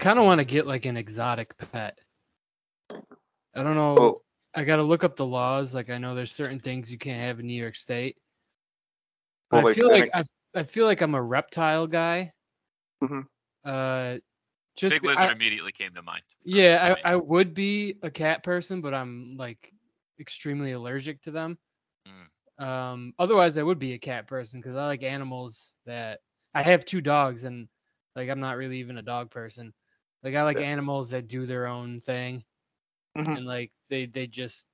kind of want to get like an exotic pet. I don't know. Well, I got to look up the laws. Like I know there's certain things you can't have in New York State. But Well, I feel like I, I feel like I'm a reptile guy. Mhm. Uh, just Big lizard I- immediately came to mind. yeah. I, I would be a cat person, but I'm like extremely allergic to them. Mm. Um, otherwise, I would be a cat person because I like animals that I have two dogs, and like I'm not really even a dog person. Like I like Yeah. animals that do their own thing, Mhm. and like they they just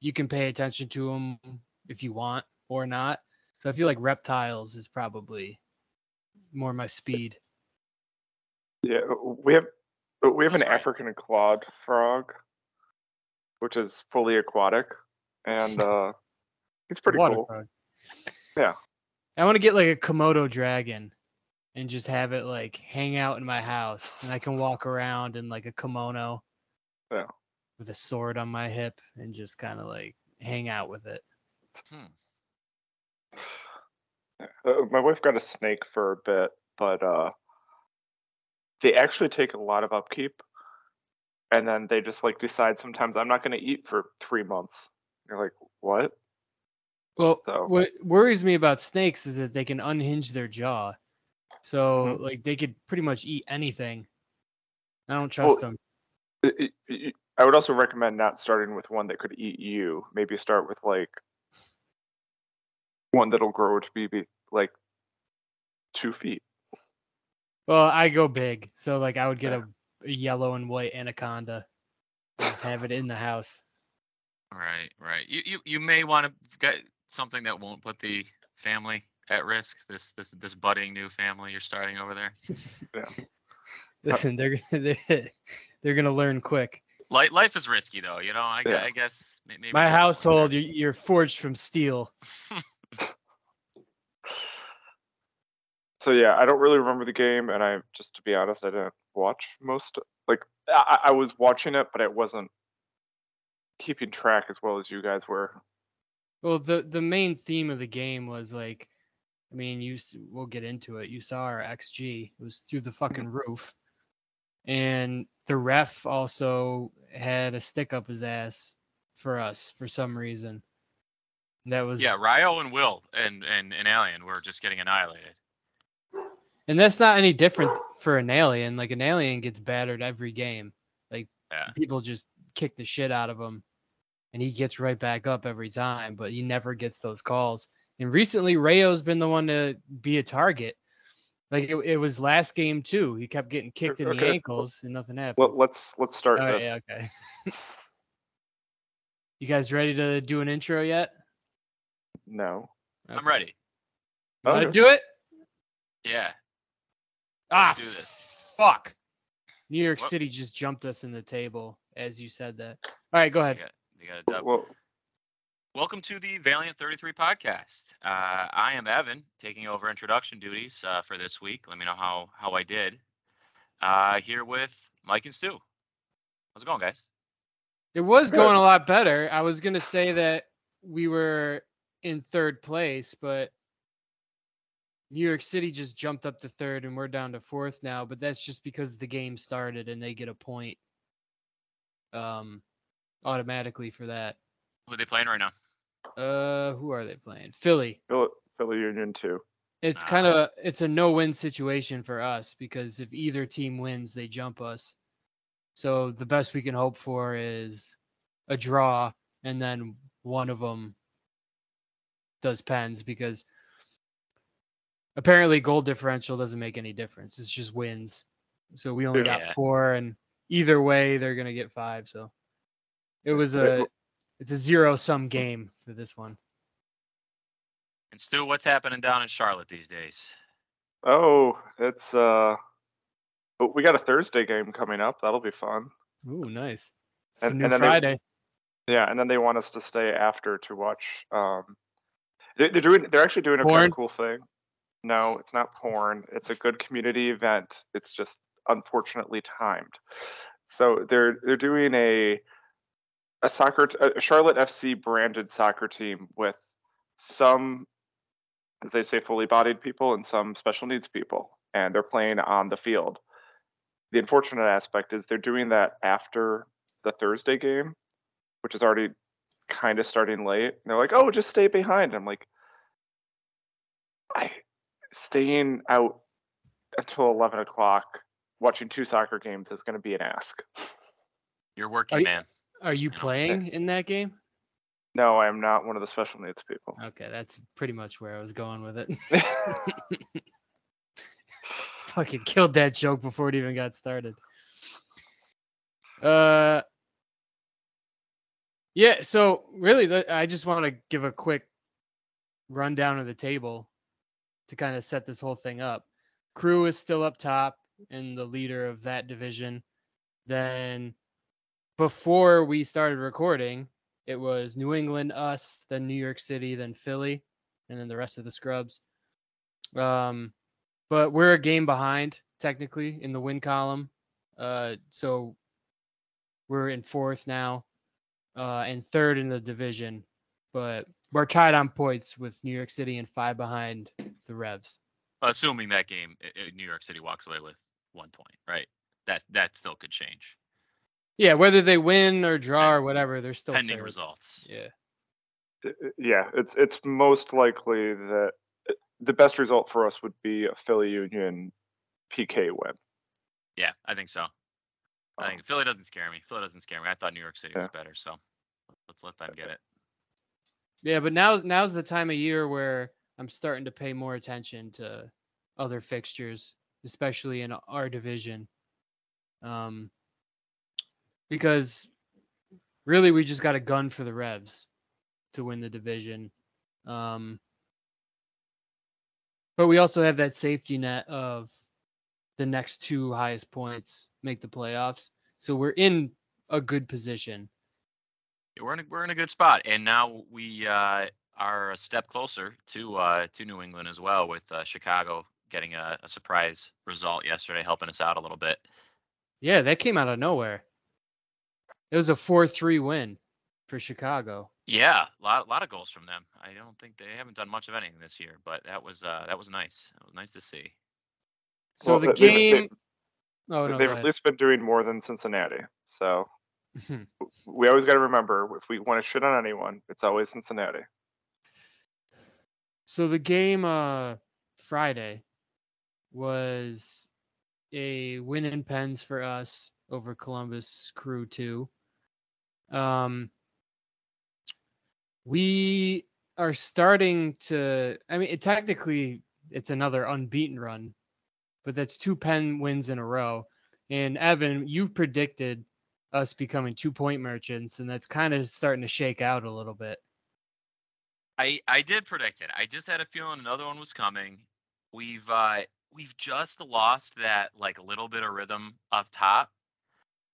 you can pay attention to them if you want or not. So I feel like reptiles is probably more my speed. Yeah, we have we have an right. African clawed frog, which is fully aquatic, and uh, it's pretty Water cool. frog. Yeah. I want to get like a Komodo dragon and just have it like hang out in my house and I can walk around in like a kimono. Yeah. With a sword on my hip and just kind of like hang out with it. Hmm. Uh, my wife got a snake for a bit, but uh, they actually take a lot of upkeep, and then they just like decide sometimes I'm not going to eat for three months. You're like, what? Well, So- what worries me about snakes is that they can unhinge their jaw. So Mhm. like they could pretty much eat anything. I don't trust them. I- I- I- I would also recommend not starting with one that could eat you. Maybe start with like one that'll grow to be, be like two feet. Well, I go big, so like I would get Yeah. a, a yellow and white anaconda. Just have it in the house. Right, right. You you you may want to get something that won't put the family at risk. This this this budding new family you're starting over there. Yeah. Listen, they're they're, they're gonna learn quick. Life life is risky though. You know. I, Yeah. I guess maybe. My household, you're, you're forged from steel. So yeah, I don't really remember the game, and I just to be honest, I didn't watch most. Like I, I was watching it, but I wasn't keeping track as well as you guys were. Well, the the main theme of the game was like, I mean, you we'll get into it. You saw our XG; it was through the mm-hmm. fucking roof, and the ref also had a stick up his ass for us for some reason. That was Yeah, Ryo and Will and and and Alien were just getting annihilated. And that's not any different for an alien. Like an alien gets battered every game. Like Yeah. people just kick the shit out of him, and he gets right back up every time. But he never gets those calls. And recently, Rayo's been the one to be a target. Like it, it was last game too. He kept getting kicked in the okay, well- ankles, and nothing happened. Let, let's let's start All right, this. yeah, okay. you guys ready to do an intro yet? No. I'm ready. You wanna Okay. do it? Yeah. Ah, do this. fuck. New York Whoop. City just jumped us in the table as you said that. All right, go You ahead. got, you got a dub. Well, Welcome to the Valiant 33 podcast. Uh, I am Evan, taking over introduction duties uh, for this week. Let me know how how I did. Uh, here with Mike and Stu. How's it going, guys? It was Good. going a lot better. I was gonna say that we were in third place, but New York City just jumped up to third, and we're down to fourth now. But that's just because the game started and they get a point um automatically for that. Who are they playing right now? Uh, who are they playing? Philly. Philly, Philly Union too. It's Ah. kind of it's a no-win situation for us because if either team wins, they jump us. So the best we can hope for is a draw, and then one of them does pens because apparently goal differential doesn't make any difference. It's just wins. So we only got four, and either way, they're gonna get five. So it was Yeah, a w- it's a zero-sum game for this one. And Stu, what's happening down in Charlotte these days? Oh, it's uh, but we got a Thursday game coming up. That'll be fun. Ooh, nice. It's And- the new and then they- Friday. Yeah, and then they want us to stay after to watch. Um, they, they're doing. They're actually doing a kind of cool thing. No, it's not porn. It's a good community event. It's just unfortunately timed. So they're they're doing a a soccer t- a Charlotte FC branded soccer team with some, as they say, fully bodied people and some special needs people, and they're playing on the field. the unfortunate aspect is they're doing that after the Thursday game, which is already kind of starting late. And they're like, "Oh, just stay behind." I'm like, I staying out until eleven o'clock watching two soccer games is going to be an ask. You're working, you- man. Are you know, playing in that game? No, I am not one of the special needs people. Okay, that's pretty much where I was going with it. Fucking killed that joke before it even got started. Uh, yeah. So really, the, I just want to give a quick rundown of the table to kind of set this whole thing up. Crew is still up top and the leader of that division. Then before we started recording, it was New England, us, then New York City, then Philly, and then the rest of the scrubs. Um, but we're a game behind technically in the win column. Uh, so we're in fourth now, uh, and third in the division. But we're tied on points with New York City and five behind the Revs. Assuming that game, New York City walks away with one point, right? That that still could change Yeah, whether they win or draw or whatever, they're still pending third. results. Yeah. yeah, it's it's most likely that the best result for us would be a Philly Union PK win. Yeah, I think so. I Um, think Philly doesn't scare me. Philly doesn't scare me. I thought New York City was better, so let's let them get it. Yeah, but now now's the time of year where I'm starting to pay more attention to other fixtures, especially in our division. Um, because really we just got a gun for the Revs to win the division. Um, but we also have that safety net of the next two highest points make the playoffs. So we're in a good position. Yeah, We're in a, we're in a good spot, and now we uh, are a step closer to uh, to New England as well, with uh, Chicago getting a, a surprise result yesterday, helping us out a little bit. Yeah, that came out of nowhere. It was a 4 3 win for Chicago. Yeah, a lot, lot of goals from them. I don't think they haven't done much of anything this year, but that was uh, that was nice. That was nice to see. So Well, the they- they- they- game. oh, no, They've at ahead. least been doing more than Cincinnati. So we always got to remember if we want to shit on anyone, it's always Cincinnati. so the game uh, Friday was a win in pens for us over Columbus Crew 2. Um, we are starting to, I mean, it, technically it's another unbeaten run, but that's two pen wins in a row. And Evan, you predicted us becoming two point merchants, and that's kind of starting to shake out a little bit. I I did predict it. I just had a feeling another one was coming. We've uh we've just lost that like little bit of rhythm up top,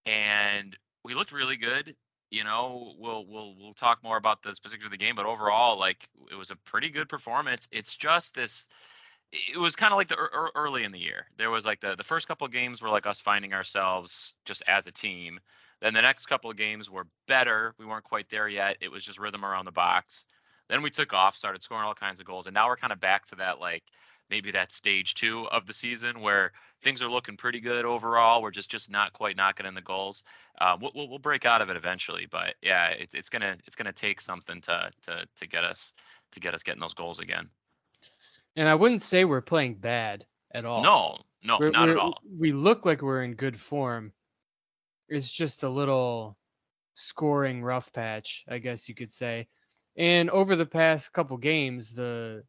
and we looked really good. You know, we'll we'll we'll talk more about the specifics of the game, but overall, like it was a pretty good performance. It's just this. It was kind of like the ear- ear- early in the year. There was like the the first couple of games were like us finding ourselves just as a team. Then the next couple of games were better. We weren't quite there yet. It was just rhythm around the box. Then we took off, started scoring all kinds of goals, and now we're kind of back to that like maybe that stage two of the season where things are looking pretty good overall. We're just just not quite knocking in the goals. Uh, we'll, we'll break out of it eventually, but yeah, it's it's gonna it's gonna take something to to to get us to get us getting those goals again. And I wouldn't say we're playing bad at all. No, no, We're- not at we're- all. We look like we're in good form. It's just a little scoring rough patch, I guess you could say. And over the past couple games, the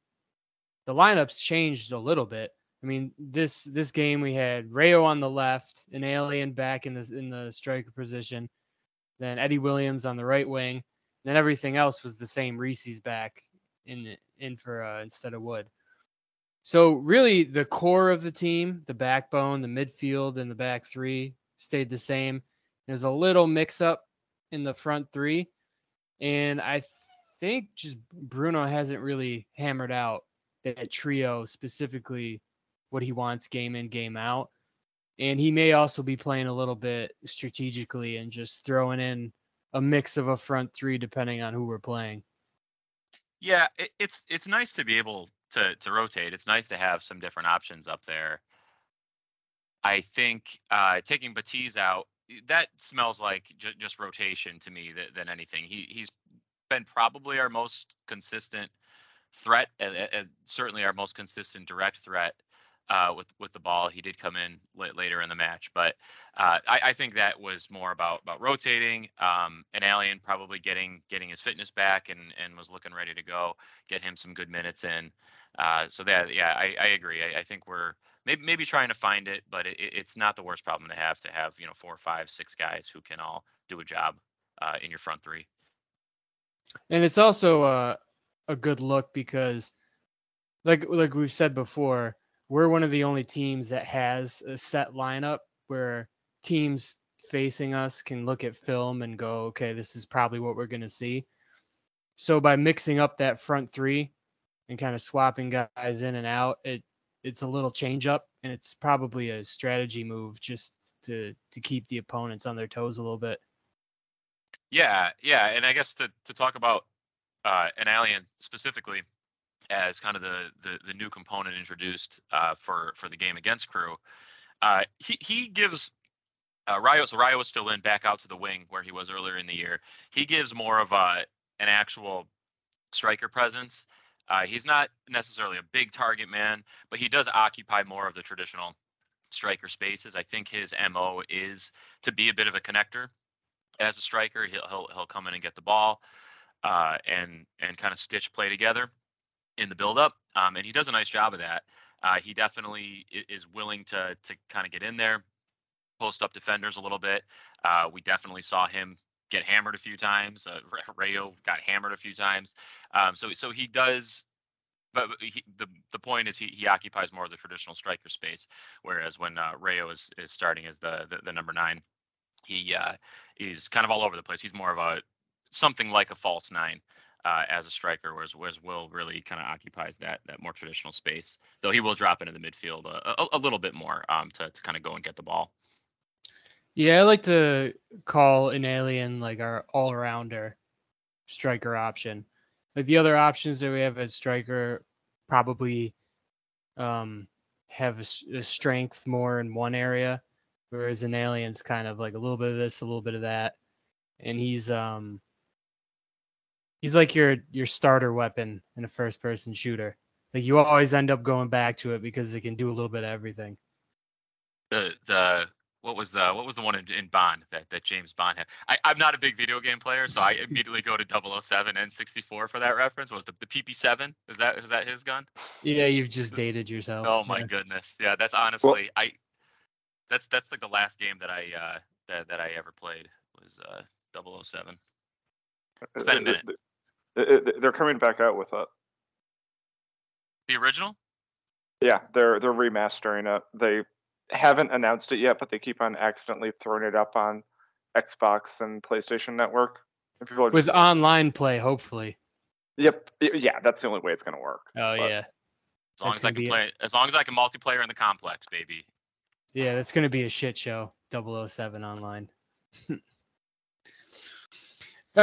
the lineups changed a little bit. I mean, this this game we had Rayo on the left, an alien back in the in the striker position, then Eddie Williams on the right wing, then everything else was the same. Reese's back in in for uh, instead of Wood. So really, the core of the team, the backbone, the midfield, and the back three stayed the same. There's a little mix-up in the front three, and I think just Bruno hasn't really hammered out that trio specifically what he wants game in game out, and he may also be playing a little bit strategically and just throwing in a mix of a front three depending on who we're playing. Yeah, it, it's it's nice to be able to to rotate. It's nice to have some different options up there. I think uh, taking Batiz out that smells like j- just rotation to me th- than anything. He he's been probably our most consistent threat and, and certainly our most consistent direct threat uh, with with the ball. He did come in late, later in the match, but uh, I, I, think that was more about about rotating. Um, an alien probably getting getting his fitness back and and was looking ready to go. Get him some good minutes in. Uh, so that yeah, I, I agree. I, I, think we're maybe maybe trying to find it, but it, it's not the worst problem to have to have you know four, five, six guys who can all do a job uh, in your front three. And it's also a good look because, like like we've said before, we're one of the only teams that has a set lineup where teams facing us can look at film and go, okay, this is probably what we're going to see. So by mixing up that front three and kind of swapping guys in and out, it it's a little change up and it's probably a strategy move just to to keep the opponents on their toes a little bit. Yeah, yeah, and I guess to to talk about uh, an alien specifically, as kind of the the, the new component introduced uh, for for the game against Crew. Uh, he he gives uh, Rayo so was still in back out to the wing where he was earlier in the year. He gives more of a an actual striker presence. Uh, he's not necessarily a big target man, but he does occupy more of the traditional striker spaces. I think his mo is to be a bit of a connector as a striker. He'll he'll, he'll come in and get the ball uh, and and kind of stitch play together in the buildup, um, and he does a nice job of that. Uh, he definitely is willing to to kind of get in there, post up defenders a little bit. Uh, we definitely saw him get hammered a few times. Uh, Rayo got hammered a few times. Um, so so he does. But he, the the point is he, he occupies more of the traditional striker space, whereas when uh, Rayo is, is starting as the, the, the number nine, he uh, is kind of all over the place. He's more of a something like a false nine uh, as a striker, whereas, whereas Will really kind of occupies that that more traditional space. Though he will drop into the midfield a, a, a little bit more um, to to kind of go and get the ball. Yeah, I like to call an alien like our all rounder striker option. Like the other options that we have as striker probably um, have a, a strength more in one area, whereas an alien's kind of like a little bit of this, a little bit of that, and he's um he's like your your starter weapon in a first person shooter. Like you always end up going back to it because it can do a little bit of everything. The the what was the what was the one in, in Bond that, that James Bond had? I, I'm not a big video game player, so I immediately go to 007 N64 for that reference. What was the, the PP7? Is that is that his gun? Yeah, you've just dated yourself. Oh my yeah. goodness. Yeah, that's honestly well, I that's that's like the last game that I uh that, that I ever played was uh 007. It's been a minute. They're coming back out with it. The original? Yeah, they're they're remastering it. They haven't announced it yet, but they keep on accidentally throwing it up on Xbox and PlayStation Network. And people with just, online play, hopefully. Yep. Yeah, that's the only way it's gonna work. Oh but, yeah. As long that's as I can play, it. as long as I can multiplayer in the complex, baby. Yeah, that's gonna be a shit show. 007 online. All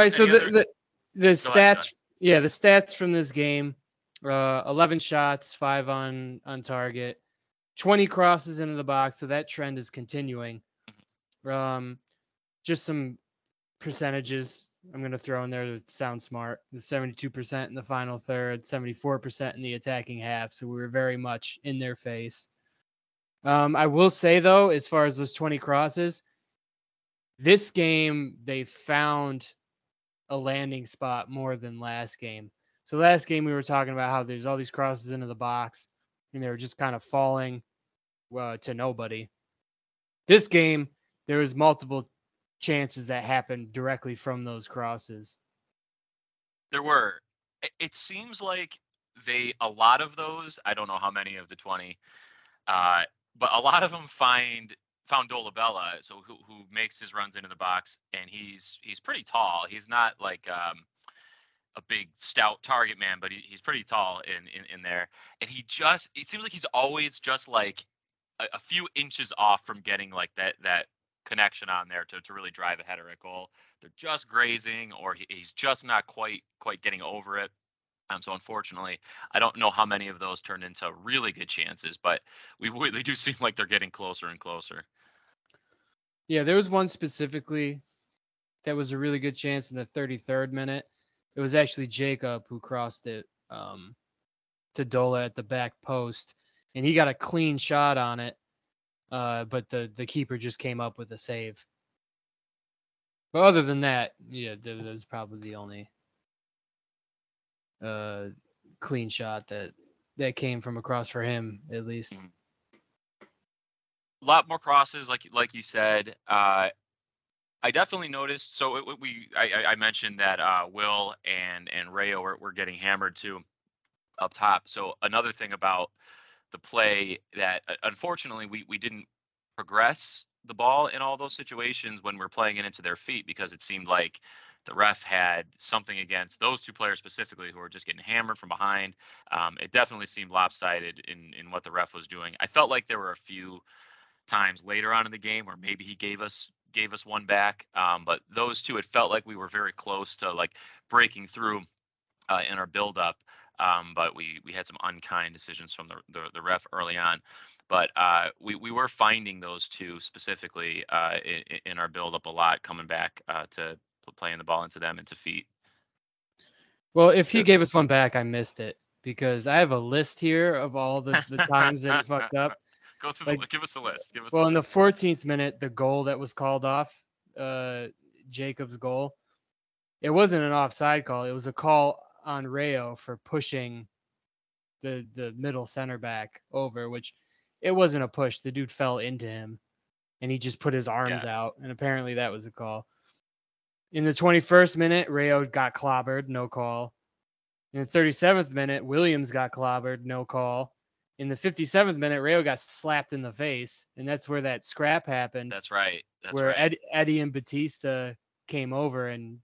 right, so the, the the stats, yeah, the stats from this game: uh, 11 shots, five on on target, 20 crosses into the box. So that trend is continuing. Mm-hmm. Um, just some percentages I'm going to throw in there to sound smart. The 72% in the final third, 74% in the attacking half. So we were very much in their face. Um, I will say though, as far as those 20 crosses, this game they found a landing spot more than last game. So last game we were talking about how there's all these crosses into the box and they were just kind of falling uh, to nobody. This game there was multiple chances that happened directly from those crosses. There were. It seems like they a lot of those. I don't know how many of the twenty, uh, but a lot of them find found Dolabella, so who who makes his runs into the box, and he's he's pretty tall. He's not like um, a big stout target man, but he, he's pretty tall in, in in there. And he just it seems like he's always just like a, a few inches off from getting like that that connection on there to, to really drive a header at goal. They're just grazing, or he, he's just not quite quite getting over it. Um, so unfortunately, I don't know how many of those turned into really good chances, but we they do seem like they're getting closer and closer. Yeah, there was one specifically that was a really good chance in the 33rd minute. It was actually Jacob who crossed it um, to Dola at the back post, and he got a clean shot on it. Uh, but the the keeper just came up with a save. But other than that, yeah, that was probably the only uh, clean shot that that came from across for him, at least. Mm-hmm. A lot more crosses, like like you said. Uh, I definitely noticed. So it, we, I, I mentioned that uh, Will and and Rayo were, were getting hammered too up top. So another thing about the play that uh, unfortunately we we didn't progress the ball in all those situations when we're playing it into their feet because it seemed like the ref had something against those two players specifically who were just getting hammered from behind. Um, it definitely seemed lopsided in in what the ref was doing. I felt like there were a few times later on in the game where maybe he gave us gave us one back, um, but those two it felt like we were very close to like breaking through uh, in our buildup. Um, but we we had some unkind decisions from the the, the ref early on. But uh, we we were finding those two specifically uh, in, in, our buildup a lot, coming back uh, to playing the ball into them into feet. Well, if he gave us one back, I missed it because I have a list here of all the, the times that he fucked up. Go through like, the, give us the list. Give us well, in the 14th minute, the goal that was called off, uh, Jacob's goal, it wasn't an offside call. It was a call on Rayo for pushing the the middle center back over, which it wasn't a push. The dude fell into him, and he just put his arms yeah. out, and apparently that was a call. In the 21st minute, Rayo got clobbered, no call. In the 37th minute, Williams got clobbered, no call. In the 57th minute, Rayo got slapped in the face, and that's where that scrap happened. That's right. That's where right. Ed, Eddie and Batista came over and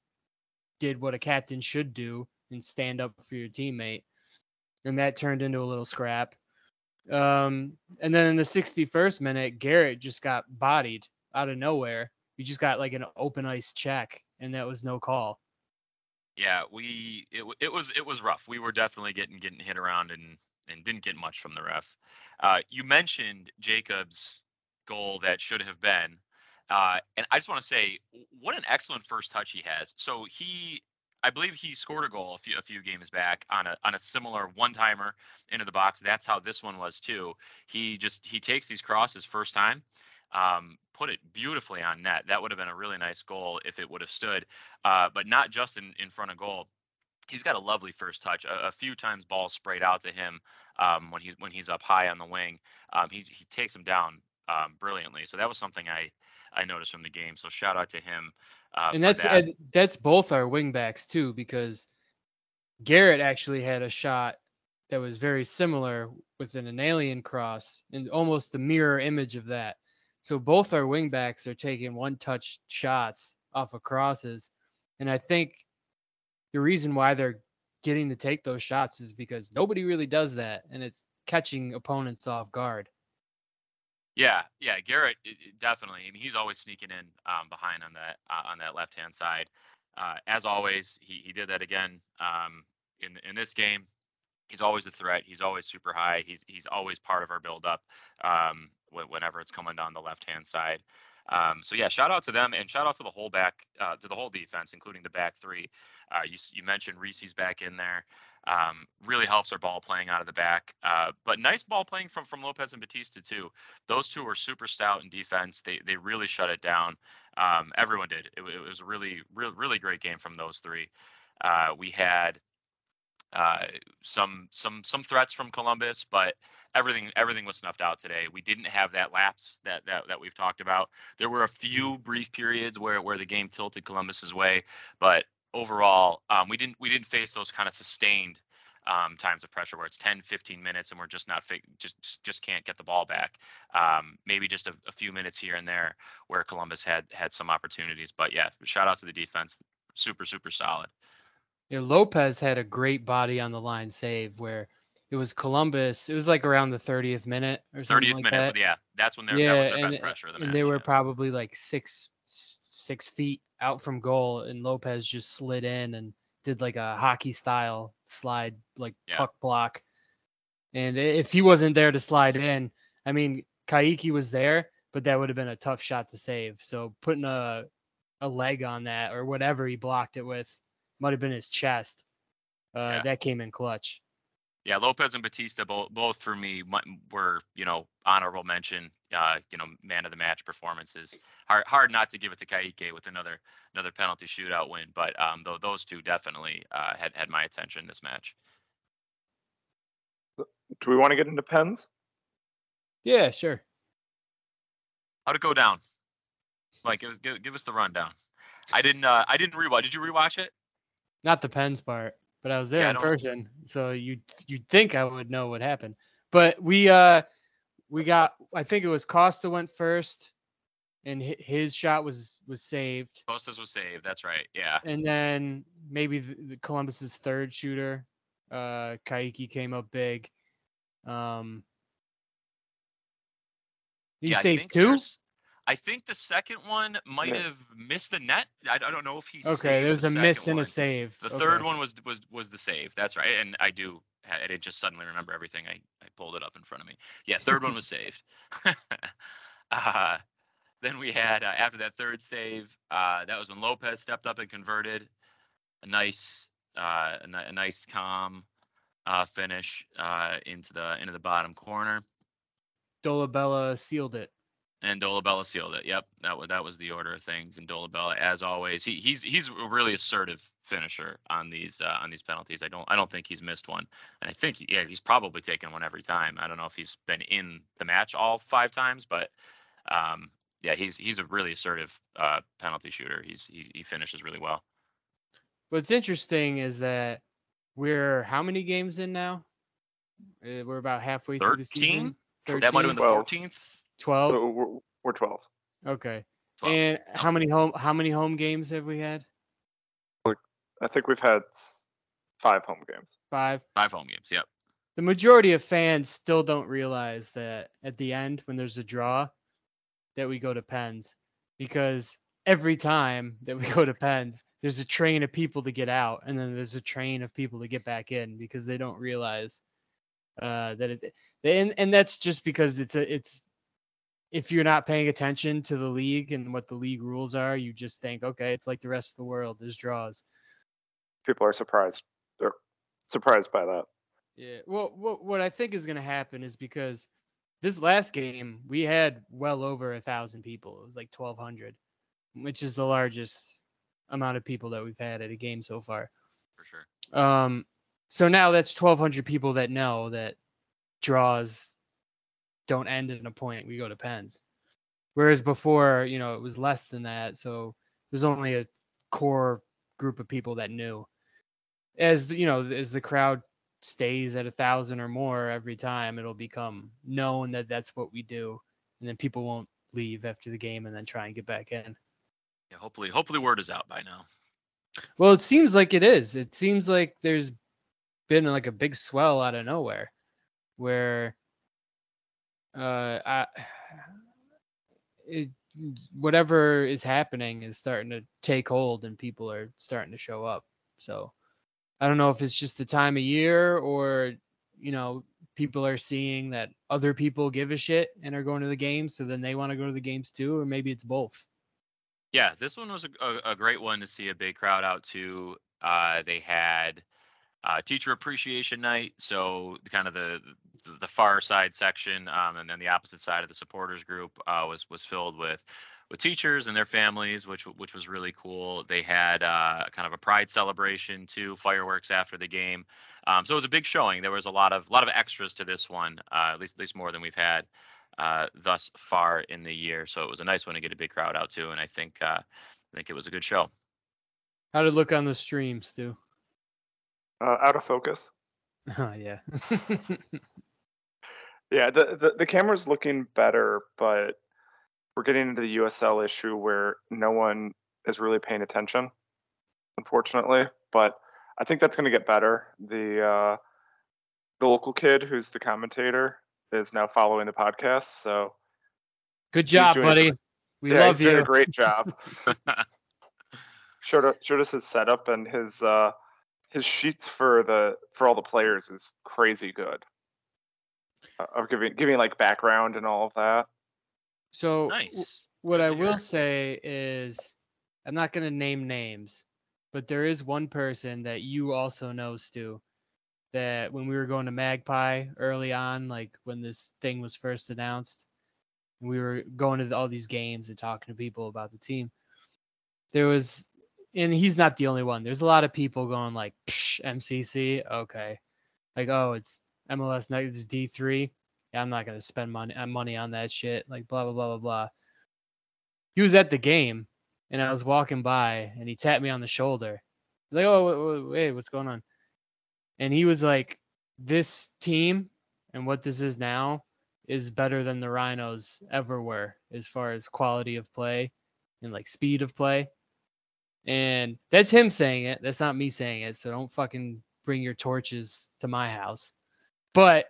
did what a captain should do and stand up for your teammate. And that turned into a little scrap. Um, and then in the 61st minute, Garrett just got bodied out of nowhere. We just got like an open ice check, and that was no call. Yeah, we it, it was it was rough. We were definitely getting getting hit around and and didn't get much from the ref. Uh, you mentioned Jacobs' goal that should have been, uh, and I just want to say what an excellent first touch he has. So he I believe he scored a goal a few a few games back on a on a similar one timer into the box. That's how this one was too. He just he takes these crosses first time, um, put it beautifully on net. That would have been a really nice goal if it would have stood, uh, but not just in in front of goal. He's got a lovely first touch. A, a few times balls sprayed out to him um, when he's when he's up high on the wing. Um, he he takes them down um, brilliantly. So that was something I I noticed from the game. So shout out to him. Uh, and that's that. and that's both our wingbacks too, because Garrett actually had a shot that was very similar with an alien cross and almost the mirror image of that. So both our wingbacks are taking one touch shots off of crosses. And I think the reason why they're getting to take those shots is because nobody really does that and it's catching opponents off guard. Yeah, yeah, Garrett it, it definitely. I mean, he's always sneaking in um, behind on that uh, on that left hand side. Uh, as always, he, he did that again um, in in this game. He's always a threat. He's always super high. He's he's always part of our build up um, whenever it's coming down the left hand side. Um, so yeah, shout out to them and shout out to the whole back uh, to the whole defense, including the back three. Uh, you you mentioned Reese's back in there. Um, really helps our ball playing out of the back. Uh, but nice ball playing from from Lopez and Batista too. Those two were super stout in defense. They they really shut it down. Um, everyone did. It, it, was a really really really great game from those three. Uh, we had uh, some some some threats from Columbus, but everything everything was snuffed out today. We didn't have that lapse that that that we've talked about. There were a few brief periods where where the game tilted Columbus's way, but overall, um, we didn't we didn't face those kind of sustained um, times of pressure where it's 10, 15 minutes and we're just not fi- just just can't get the ball back. Um, maybe just a, a, few minutes here and there where Columbus had had some opportunities. But yeah, shout out to the defense, super super solid. Yeah, Lopez had a great body on the line save where it was Columbus. It was like around the 30th minute or something 30th like minute, that. yeah, that's when they're yeah, that was their and, best pressure. The and match, they were yeah. probably like six six feet out from goal, and Lopez just slid in and did like a hockey style slide, like Yeah. puck block. And if he wasn't there to slide in, I mean, Kaiki was there, but that would have been a tough shot to save. So putting a a leg on that or whatever he blocked it with might have been his chest. Uh, Yeah. That came in clutch. Yeah, Lopez and Batista both both for me were you know honorable mention. Uh, you know, man of the match performances. Hard hard not to give it to Kaike with another another penalty shootout win, but um, though those two definitely uh, had had my attention this match. Do we want to get into pens? Yeah, sure. How'd it go down? Mike, give us give, give us the rundown. I didn't uh, I didn't rewatch. Did you rewatch it? Not the pens part, but I was there Yeah, in person, so you you'd think I would know what happened. But we uh we got I think it was Costa went first, and his shot was was saved, Costas was saved. That's right. Yeah. and then maybe the, the Columbus's third shooter, uh, Kaiki came up big. Um, he yeah, saved two. there's- I think the second one might have missed the net. I, I don't know if he. Okay, saved there was the a miss second and a save. The third one was was was the save. That's right. And I do I didn't just suddenly remember everything. I, I pulled it up in front of me. Yeah, third one was saved. uh, then we had uh, after that third save, uh, that was when Lopez stepped up and converted. A nice uh, a, a nice calm uh, finish uh, into the into the bottom corner. Dolabella sealed it. And Dolabella sealed it. Yep, that was that was the order of things. And Dolabella, as always, he, he's he's a really assertive finisher on these uh, on these penalties. I don't I don't think he's missed one, and I think yeah he's probably taken one every time. I don't know if he's been in the match all five times, but um, yeah, he's he's a really assertive uh, penalty shooter. He's he, he finishes really well. What's interesting is that we're how many games in now? Uh, We're about halfway through the season. 13? That might have been the 12. 14th. 12. So we're, we're 12. Okay. 12. And how many home how many home games have we had? I think we've had five home games. Five. Five home games. Yep. The majority of fans still don't realize that at the end when there's a draw that we go to pens because every time that we go to pens there's a train of people to get out and then there's a train of people to get back in because they don't realize uh that is and and that's just because it's a it's if you're not paying attention to the league and what the league rules are you just think okay it's like the rest of the world there's draws People are surprised. They're surprised by that. Yeah. Well, what what I think is going to happen is because this last game we had well over a thousand people. It was like twelve hundred, which is the largest amount of people that we've had at a game so far. For sure. Um, so now that's twelve hundred people that know that draws don't end in a point. We go to pens. Whereas before, you know, it was less than that. So there's only a core group of people that knew. As the, you know, as the crowd stays at a thousand or more every time, it'll become known that that's what we do, and then people won't leave after the game and then try and get back in. Yeah. Hopefully, hopefully word is out by now. Well, it seems like it is. It seems like there's been like a big swell out of nowhere, where uh, I, it, whatever is happening is starting to take hold, and people are starting to show up. So I don't know if it's just the time of year, or you know, people are seeing that other people give a shit and are going to the games, so then they want to go to the games too, or maybe it's both. Yeah, this one was a, a, a great one to see a big crowd out to. Uh, they had uh, teacher appreciation night, so kind of the the, the far side section, um, and then the opposite side of the supporters group uh, was was filled with with teachers and their families, which which was really cool. They had uh, kind of a pride celebration too, fireworks after the game. Um, so it was a big showing. There was a lot of lot of extras to this one, uh, at least at least more than we've had uh, thus far in the year. So it was a nice one to get a big crowd out to, and I think uh, I think it was a good show. How did it look on the stream, Stu? Uh, out of focus. Oh yeah. Yeah, the, the the camera's looking better, but we're getting into the USL issue where no one is really paying attention, unfortunately. But I think that's going to get better. The uh, the local kid who's the commentator is now following the podcast, so Good job, doing a buddy. We yeah, love he's doing you. a great job. showed us, showed us his setup and his uh, his sheets for the for all the players is crazy good. Uh, of giving giving like background and all of that. So w- Nice. what I will say is I'm not going to name names, but there is one person that you also know, Stu, that when we were going to Magpie early on, like when this thing was first announced, and we were going to all these games and talking to people about the team, there was, and he's not the only one. There's a lot of people going like, MCC, okay, like oh, it's MLS night, it's D3. Yeah, I'm not gonna spend money uh, money on that shit. Like blah blah blah blah blah he was at the game and I was walking by and he tapped me on the shoulder. He's like, "Oh, wait, wait, what's going on?" And he was like, "This team and what this is now is better than the Rhinos ever were as far as quality of play and like speed of play." And that's him saying it. That's not me saying it. So don't fucking bring your torches to my house. But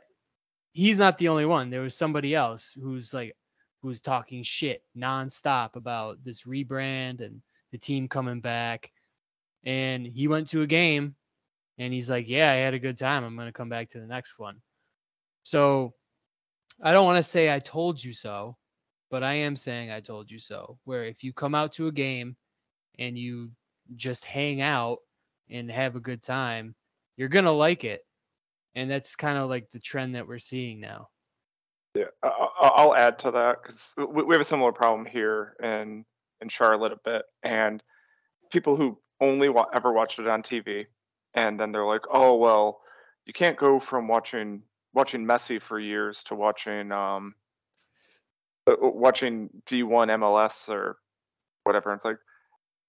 he's not the only one. There was somebody else who's like who's talking shit nonstop about this rebrand and the team coming back. And he went to a game and he's like, Yeah, I had a good time. I'm going to come back to the next one. So I don't want to say I told you so, but I am saying I told you so. Where if you come out to a game and you just hang out and have a good time, you're going to like it. And that's kind of like the trend that we're seeing now. Yeah, I'll add to that because we we have a similar problem here in in Charlotte a bit, and people who only wa- ever watched it on TV, and then they're like, "Oh well, you can't go from watching watching Messi for years to watching um uh, watching D1 MLS or whatever." And it's like,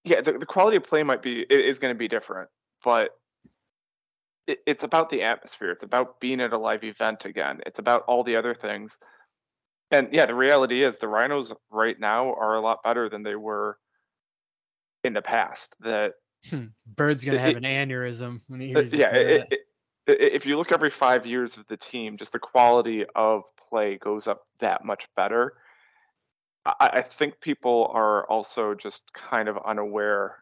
yeah, the, the quality of play might be it is going to be different, but it, it's about the atmosphere. It's about being at a live event again. It's about all the other things. And yeah, the reality is the Rhinos right now are a lot better than they were in the past. That Bird's going to It- have an aneurysm when he uh, hears yeah, it, that. it, i- if you look every five years of the team, just the quality of play goes up that much better. I, I think people are also just kind of unaware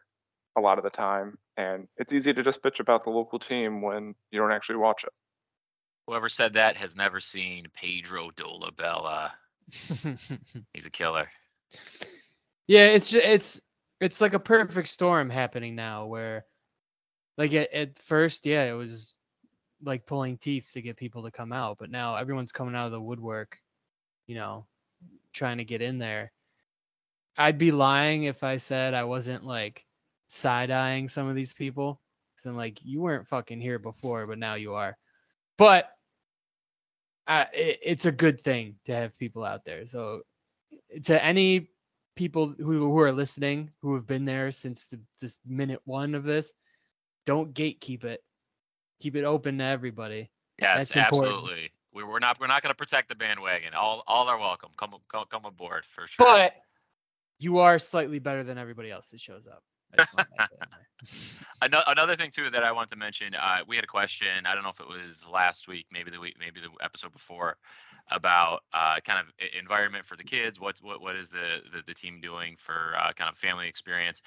a lot of the time, and it's easy to just bitch about the local team when you don't actually watch it. Whoever said that has never seen Pedro Dolabella. He's a killer. yeah, it's ju- it's it's like a perfect storm happening now where like at, at first, yeah, it was like pulling teeth to get people to come out, but now everyone's coming out of the woodwork, you know, trying to get in there. I'd be lying if I said I wasn't like side eyeing some of these people. Cause I'm like, you weren't fucking here before, but now you are. But uh, it, it's a good thing to have people out there. So to any people who, who are listening who have been there since the this minute one of this, don't gatekeep it. Keep it open to everybody. Yes, That's important. We, we're not we're not going to protect the bandwagon. All all are welcome. Come come come aboard for sure. But you are slightly better than everybody else that shows up. I just wanna add that in there. Ano- another thing too that I want to mention, uh, we had a question. I don't know if it was last week, maybe the week, maybe the episode before, about uh, kind of environment for the kids. What's what what is the the, the team doing for uh, kind of family experience?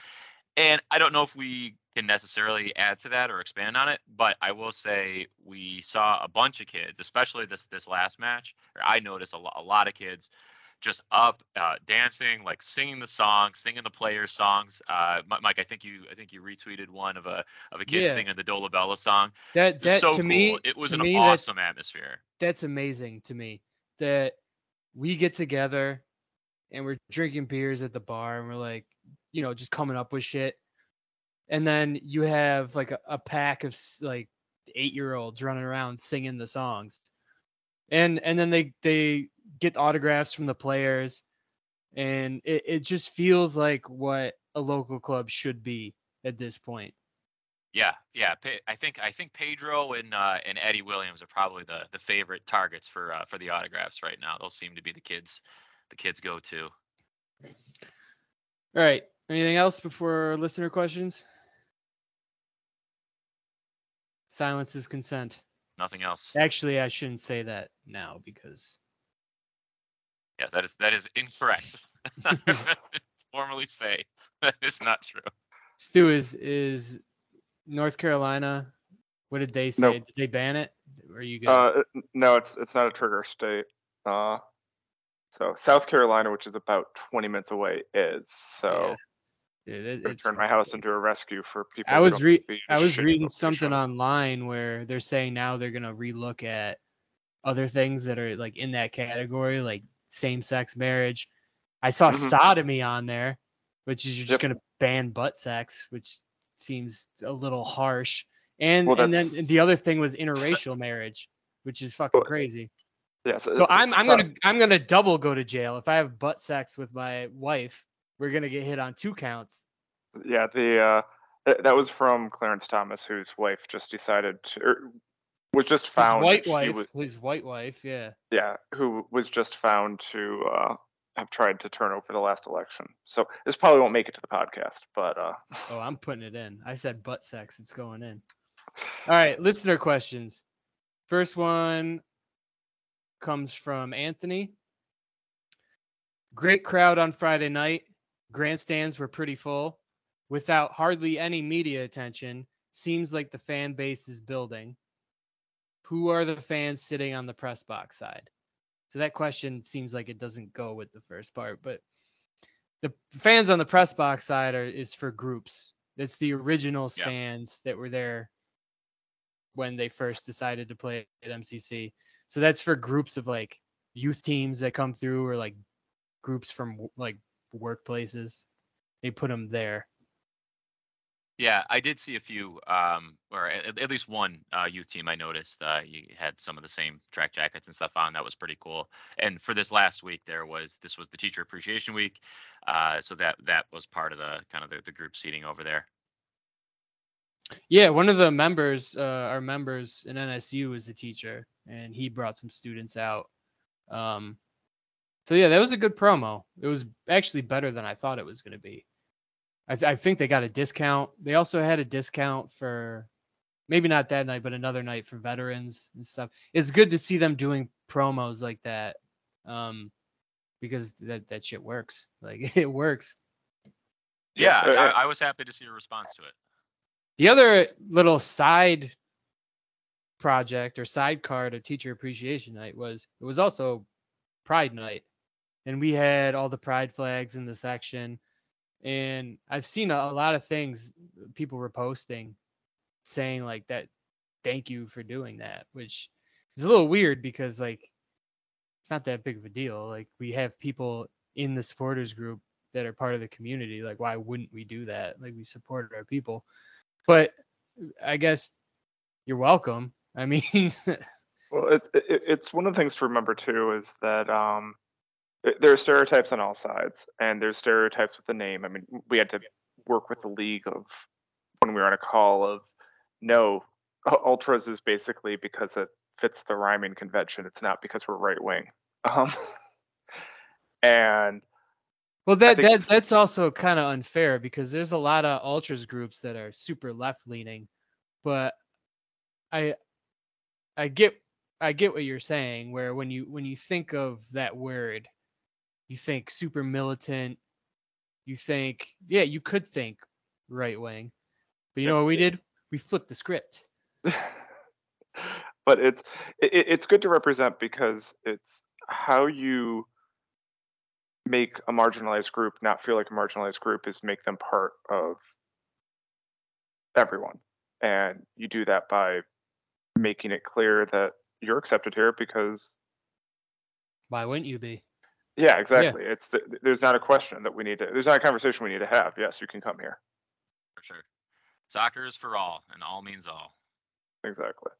And I don't know if we can necessarily add to that or expand on it, but I will say we saw a bunch of kids, especially this this last match. I noticed a, lo- a lot of kids just up uh, dancing, like singing the songs, singing the players' songs. Uh, Mike, I think you I think you retweeted one of a of a kid Yeah. singing the Dolabella song. That that so to cool. me, it was an me, awesome atmosphere. that's amazing to me that we get together and we're drinking beers at the bar and we're like, you know, just coming up with shit. And then you have like a, a pack of like eight year olds running around singing the songs. And and then they they get autographs from the players and it, it just feels like what a local club should be at this point. Yeah, yeah. I think I think Pedro and uh, and Eddie Williams are probably the the favorite targets for uh, for the autographs right now. Those seem to be the kids the kids go to. All right. Anything else before listener questions? Silence is consent. Nothing else. Actually, I shouldn't say that now because Yeah, that is that is incorrect. Formally say that is not true. Stu is is North Carolina What did they say? Nope. Did they ban it? Or are you good? Uh, no, it's it's not a trigger state. Uh, so South Carolina, which is about 20 minutes away, is. So Dude, it- turn my house into a rescue for people. I was re- I was reading something online where they're saying now they're gonna relook at other things that are like in that category, like same-sex marriage. I saw Mhm. sodomy on there, which is you're just Yep. gonna ban butt sex, which seems a little harsh. And Well, and then the other thing was interracial marriage, which is fucking crazy. Yes. So it's- I'm I'm gonna I'm gonna double go to jail if I have butt sex with my wife. We're gonna get hit on two counts. Yeah, the uh, th- that was from Clarence Thomas, whose wife just decided to, or was just found. that white wife, was- his white wife, yeah. yeah, who was just found to uh, have tried to turn over the last election. So this probably won't make it to the podcast, but uh, Oh, I'm putting it in. I said butt sex. It's going in. All right, listener questions. First one comes from Anthony. Great crowd on Friday night. Grandstands were pretty full. Without hardly any media attention, seems like the fan base is building. Who are the fans sitting on the press box side? So that question seems like it doesn't go with the first part, but the fans on the press box side are is for groups. It's the original Yeah. stands that were there when they first decided to play at MCC. So that's for groups of like youth teams that come through or like groups from like workplaces. They put them there. Yeah, I did see a few, um, or at, at least one uh, youth team I noticed. Uh, you had some of the same track jackets and stuff on. That was pretty cool. And for this last week, there was this was the Teacher Appreciation Week, uh, so that that was part of the kind of the, the group seating over there. Yeah, one of the members, uh, our members in NSU is a teacher, and he brought some students out. Um, so yeah, that was a good promo. It was actually better than I thought it was going to be. I, th- I think they got a discount. They also had a discount for maybe not that night, but another night for veterans and stuff. It's good to see them doing promos like that, um, because that that shit works. Like it works. Yeah, Yeah, I, uh, I was happy to see a response to it. The other little side project or sidecar to Teacher Appreciation Night was it was also Pride Night, and we had all the Pride flags in the section. And I've seen a, a lot of things people were posting saying like that, thank you for doing that, which is a little weird because like it's not that big of a deal. Like we have people in the supporters group that are part of the community. Like why wouldn't we do that? Like we support our people but I guess you're welcome. I mean, Well, it's it, it's one of the things to remember too is that um, there are stereotypes on all sides, and there's stereotypes with the name. I mean, we had to work with the league of when we were on a call of no, ultras is basically because it fits the rhyming convention. It's not because we're right wing. Um, and well, that that that's also kind of unfair because there's a lot of ultras groups that are super left leaning, but I I get I get what you're saying. Where when you when you think of that word, you think super militant. You think yeah, you could think right wing, but you know what we did? We flipped the script. but it's it, it's good to represent because it's how you make a marginalized group not feel like a marginalized group is make them part of everyone and you do that by making it clear that you're accepted here because Why wouldn't you be? Yeah exactly it's the, there's not a question that we need to there's not a conversation we need to have yes you can come here for sure. Soccer is for all, and all means all. exactly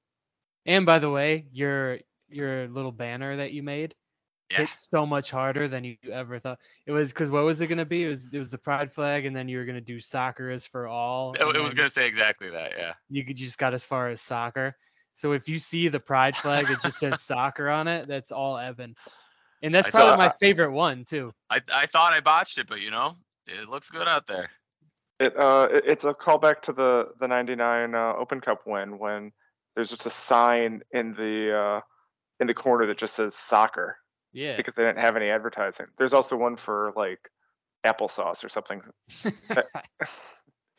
And by the way, your your little banner that you made Yeah, hit so much harder than you ever thought. It was because what was it gonna be? It was it was the pride flag, and then you were gonna do soccer is for all. it, it was gonna say exactly that. Yeah, You could just got as far as soccer. So if you see the pride flag it just says soccer on it, that's all Evan. And that's I probably saw- my favorite one too. I I thought I botched it, but you know, it looks good out there. It uh, it- it's a callback to the the '99 uh, Open Cup win when there's just a sign in the uh, in the corner that just says soccer Yeah. because they didn't have any advertising. There's also one for like applesauce or something.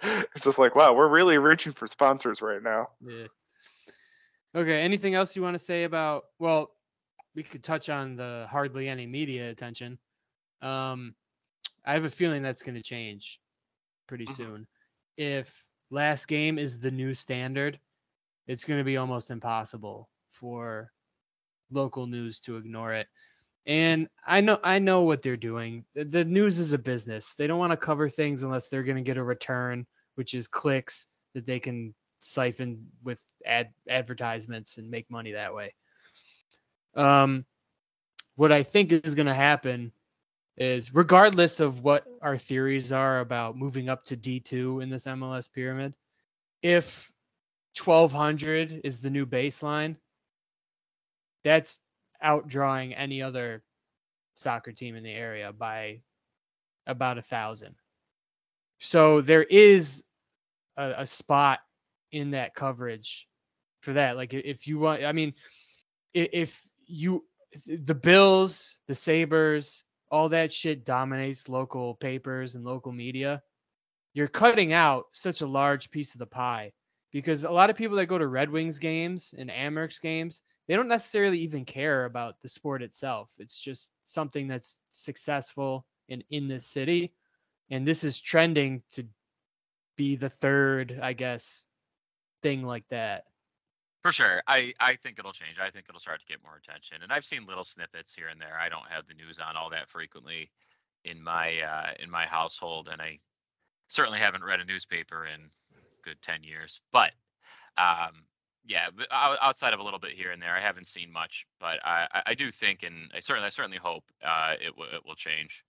it's just like wow, we're really reaching for sponsors right now. yeah. Okay. Anything else you want to say about? Well, we could touch on the hardly any media attention. Um, I have a feeling that's going to change pretty Mhm. soon. If last game is the new standard, it's going to be almost impossible for local news to ignore it. And I know I know what they're doing. The, the news is a business. They don't want to cover things unless they're going to get a return, which is clicks that they can siphon with ad advertisements and make money that way. Um, what I think is going to happen is, regardless of what our theories are about moving up to D2 in this MLS pyramid, if 1200 is the new baseline, that's outdrawing any other soccer team in the area by about a thousand. So there is a, a spot in that coverage for that. Like if you want, I mean, if you the Bills, the Sabres, all that shit dominates local papers and local media. You're cutting out such a large piece of the pie because a lot of people that go to Red Wings games and Amerks games, they don't necessarily even care about the sport itself. It's just something that's successful in in this city, and this is trending to be the third, I guess, thing like that. For sure. I, I think it'll change. I think it'll start to get more attention. And I've seen little snippets here and there. I don't have the news on all that frequently in my uh, in my household, and I certainly haven't read a newspaper in good ten years. But um, yeah, outside of a little bit here and there, I haven't seen much. But I, I- do think, and I certainly I certainly hope uh, it will it will change.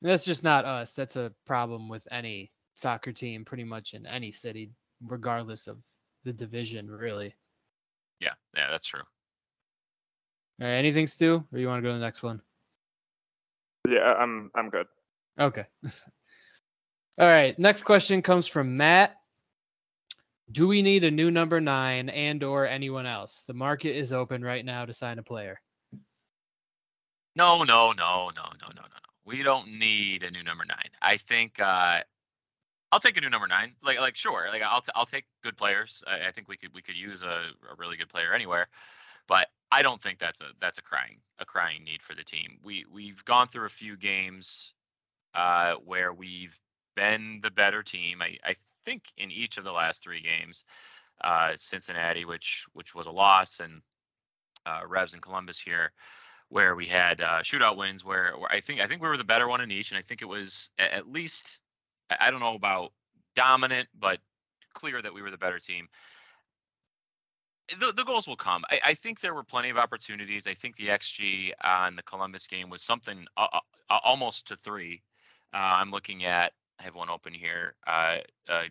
That's just not us. That's a problem with any soccer team, pretty much in any city, regardless of the division, really. Yeah, yeah, that's true. All right, anything, Stu, or you want to go to the next one? Yeah, I'm I'm good. Okay. All right. Next question comes from Matt. Do we need a new number nine and or anyone else? The market is open right now to sign a player. No, no, no, no, no, no, no, no. We don't need a new number nine. I think uh, I'll take a new number nine. Like, like sure. Like, I'll t- I'll take good players. I, I think we could we could use a, a really good player anywhere, but I don't think that's a that's a crying a crying need for the team. We we've gone through a few games uh, where we've been the better team. I I think in each of the last three games, uh, Cincinnati, which which was a loss, and uh, Revs and Columbus here where we had uh, shootout wins where, where I think I think we were the better one in each, and I think it was at least I don't know about dominant, but clear that we were the better team. The, the goals will come. I, I think there were plenty of opportunities. I think the XG on the Columbus game was something uh, uh, uh, almost to three. Uh, I'm looking at I have one open here. Uh, uh,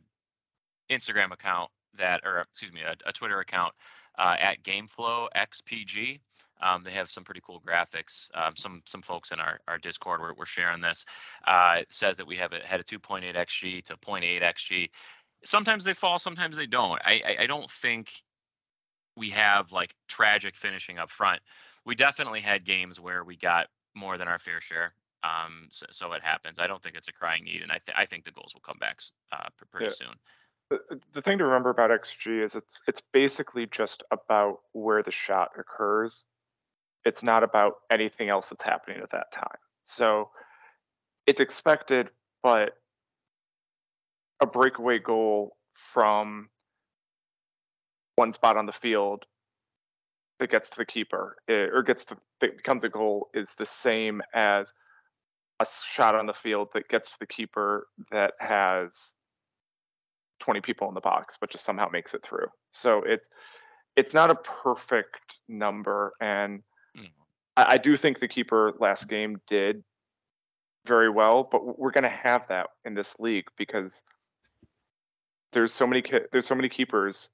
Instagram account that, or excuse me, a, a Twitter account uh, at GameFlow XPG. Um, they have some pretty cool graphics. Um, some some folks in our, our Discord were, were sharing this. Uh, says that we have a, had a 2.8 xg to 0.8 xg. Sometimes they fall, sometimes they don't. I, I I don't think we have like tragic finishing up front. We definitely had games where we got more than our fair share. Um, so, so it happens. I don't think it's a crying need, and I th- I think the goals will come back uh, pretty Yeah. soon. The, the thing to remember about XG is it's it's basically just about where the shot occurs. It's not about anything else that's happening at that time. So it's expected, but a breakaway goal from one spot on the field that gets to the keeper eh, or gets to that becomes a goal is the same as a shot on the field that gets to the keeper that has 20 people in the box but just somehow makes it through so it's it's not a perfect number and. I, I do think the keeper last game did very well but we're going to have that in this league because there's so many there's so many keepers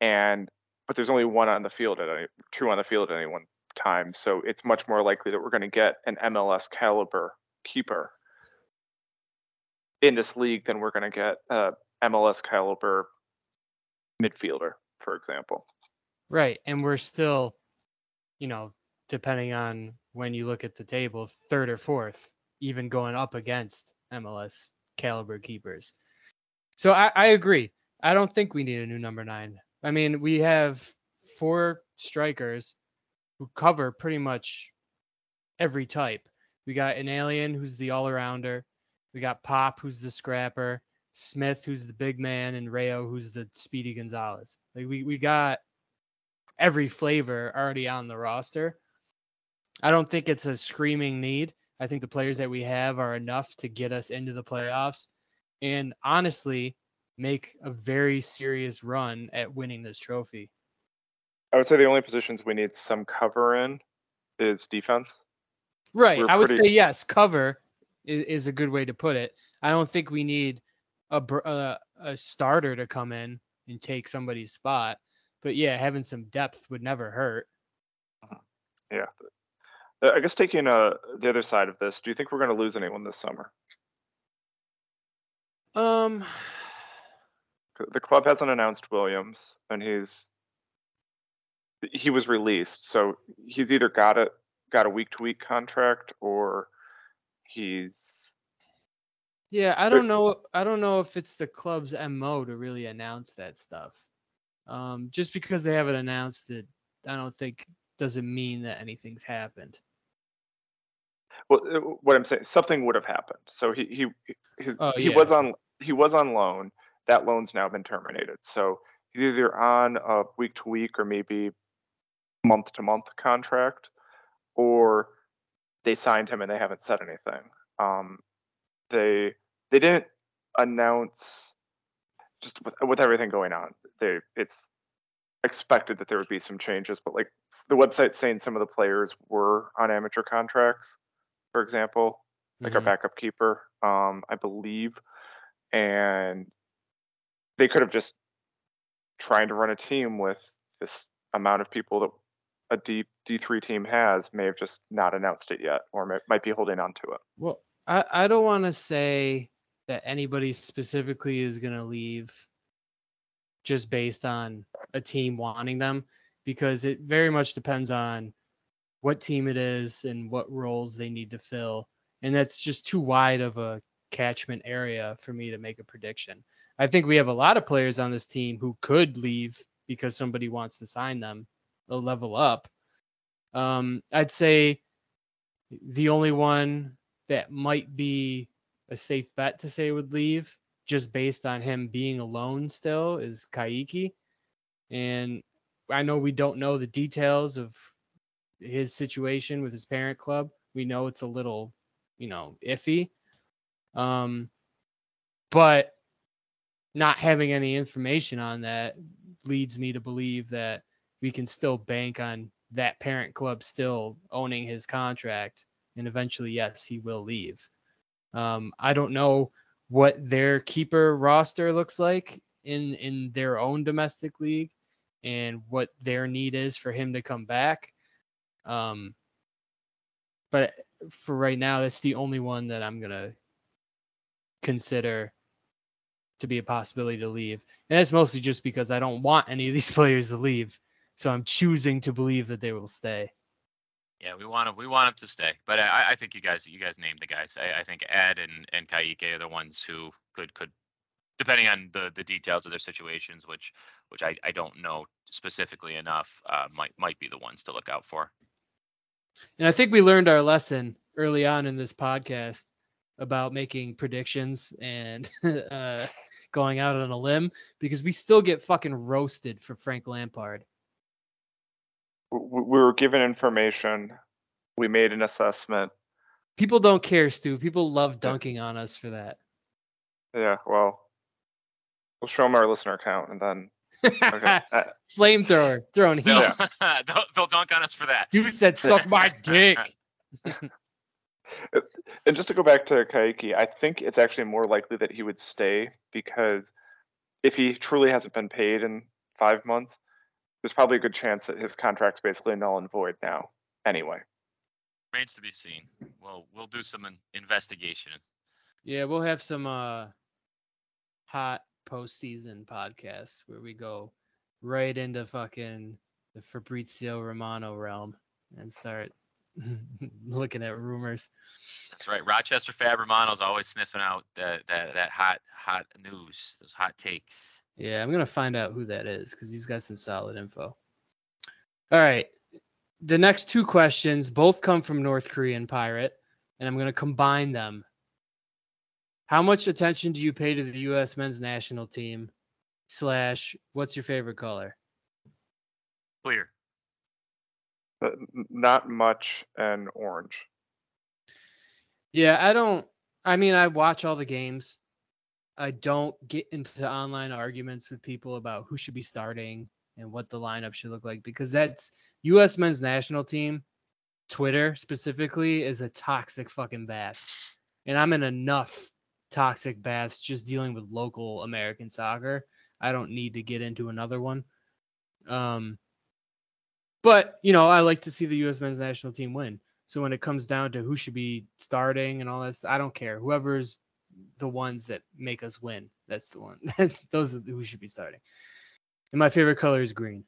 and but there's only one on the field at any two on the field at any one time so it's much more likely that we're going to get an MLS caliber keeper in this league than we're going to get a MLS caliber midfielder for example Right. And we're still, you know, depending on when you look at the table, third or fourth, even going up against MLS caliber keepers. So I, I agree. I don't think we need a new number nine. I mean, we have four strikers who cover pretty much every type. We got an alien who's the all arounder. We got Pop who's the scrapper, Smith who's the big man, and Rayo who's the speedy Gonzalez. Like we we got every flavor already on the roster. I don't think it's a screaming need. I think the players that we have are enough to get us into the playoffs and honestly make a very serious run at winning this trophy. I would say the only positions we need some cover in is defense. Right. We're I would pretty- say yes, cover is, is a good way to put it. I don't think we need a a, a starter to come in and take somebody's spot. But yeah, having some depth would never hurt. Mm-hmm. Yeah. Uh, I guess taking uh, the other side of this, do you think we're going to lose anyone this summer? Um The club hasn't announced Williams, and he's he was released, so he's either got a got a week to week contract or he's Yeah, I don't know. I don't know if it's the club's mo to really announce that stuff. Um, just because they haven't announced it, I don't think doesn't mean that anything's happened. Well. uh, What I'm saying, something would have happened. So he he his, Oh, he yeah. was on he was on loan. That loan's now been terminated. So he's either on a week to week or maybe month to month contract, or they signed him and they haven't said anything. Um, they they didn't announce just with, with everything going on. They it's expected that there would be some changes, but like the website saying some of the players were on amateur contracts, for example, like our Mhm. backup keeper, um, I believe, and they could have just trying to run a team with this amount of people that a D D three team has may have just not announced it yet, or may, might be holding on to it. Well, I, I don't want to say that anybody specifically is going to leave just based on a team wanting them because it very much depends on what team it is and what roles they need to fill. And that's just too wide of a catchment area for me to make a prediction. I think we have a lot of players on this team who could leave because somebody wants to sign them, they'll level up. Um, I'd say the only one that might be a safe bet to say would leave just based on him being alone still is Kaiki. And I know we don't know the details of his situation with his parent club. We know it's a little, you know, iffy. Um, but not having any information on that leads me to believe that we can still bank on that parent club still owning his contract and eventually yes he will leave um, i don't know what their keeper roster looks like in in their own domestic league and what their need is for him to come back um, but for right now that's the only one that i'm gonna consider to be a possibility to leave and that's mostly just because i don't want any of these players to leave so i'm choosing to believe that they will stay Yeah, we want him. We want him to stay. But I, I think you guys, you guys named the guys. I, I think Ed and and Kaike are the ones who could could, depending on the the details of their situations, which which I, I don't know specifically enough, uh, might might be the ones to look out for. And I think we learned our lesson early on in this podcast about making predictions and uh, going out on a limb because we still get fucking roasted for Frank Lampard. We were given information, we made an assessment. People don't care, Stu. People love dunking on us for that. Yeah, well, we'll show them our listener count and then. Okay. uh, Flamethrower throwing heat. They'll, they'll, they'll dunk on us for that. Stu said, "Suck my dick." And just to go back to Kaiki, I think it's actually more likely that he would stay because if he truly hasn't been paid in five months, there's probably a good chance that his contract's basically null and void now. Anyway, Remains to be seen. We'll we'll do some investigation. Yeah, we'll have some uh hot postseason podcast where we go right into fucking the Fabrizio Romano realm and start looking at rumors. That's right. Rochester Fab Romano's always sniffing out that that that hot hot news, those hot takes. Yeah, I'm gonna find out who that is because he's got some solid info. All right. The next two questions both come from North Korean Pirate, and I'm gonna combine them. How much attention do you pay to the US men's national team? Slash, what's your favorite color? Clear. Uh, Not much and orange. Yeah, I don't. I mean, I watch all the games. I don't get into online arguments with people about who should be starting and what the lineup should look like because that's U.S. men's national team. Twitter specifically is a toxic fucking bath, and I'm in enough toxic baths just dealing with local American soccer. I don't need to get into another one. Um, but you know, I like to see the U.S. men's national team win. So when it comes down to who should be starting and all that, I don't care. Whoever's the ones that make us win, that's the one. Those are who should be starting. And my favorite color is green.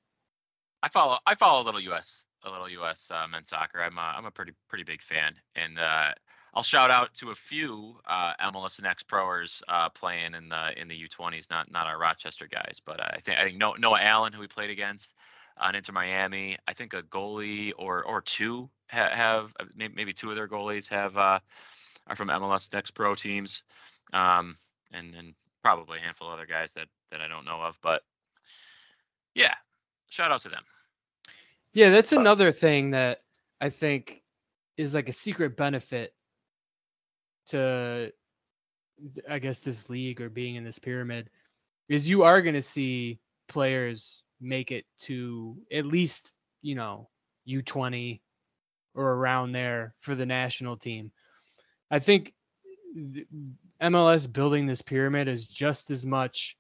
I follow I follow a little US a little US uh, men's soccer. I'm a, I'm a pretty pretty big fan, and uh, I'll shout out to a few uh, MLS and X Proers uh, playing in the in the U20s. Not not our Rochester guys, but uh, I think I think Noah, Noah Allen, who we played against on Inter Miami. I think a goalie or or two ha- have uh, maybe two of their goalies have uh, are from MLS Next Pro teams, um, and and probably a handful of other guys that that I don't know of, but yeah, shout out to them. Yeah, that's But- another thing that I think is like a secret benefit to I guess this league or being in this pyramid is you are going to see players make it to at least, you know, U20 or around there for the national team. I think MLS building this pyramid is just as much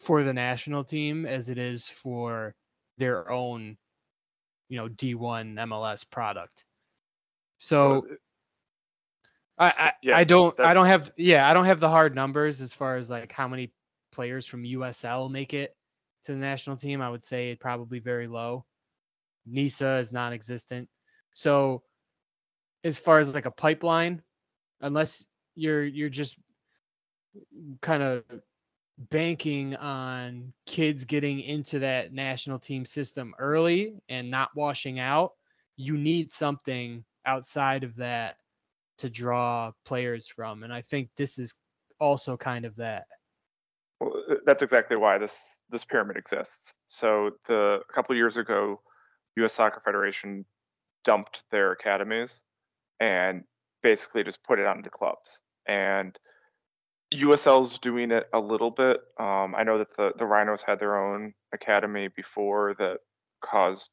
for the national team as it is for their own you know D1 MLS product. So I I, yeah, I don't I don't have yeah I don't have the hard numbers as far as like how many players from USL make it to the national team. I would say it probably very low. NISA is non-existent. So as far as like a pipeline, unless you're you're just kind of banking on kids getting into that national team system early and not washing out, you need something outside of that to draw players from. And I think this is also kind of that. Well, uh, that's exactly why this this pyramid exists. So the a couple years ago, U.S. Soccer Federation dumped their academies and basically just put it on the clubs. And USL's doing it a little bit. Um, I know that the the Rhinos had their own academy before that caused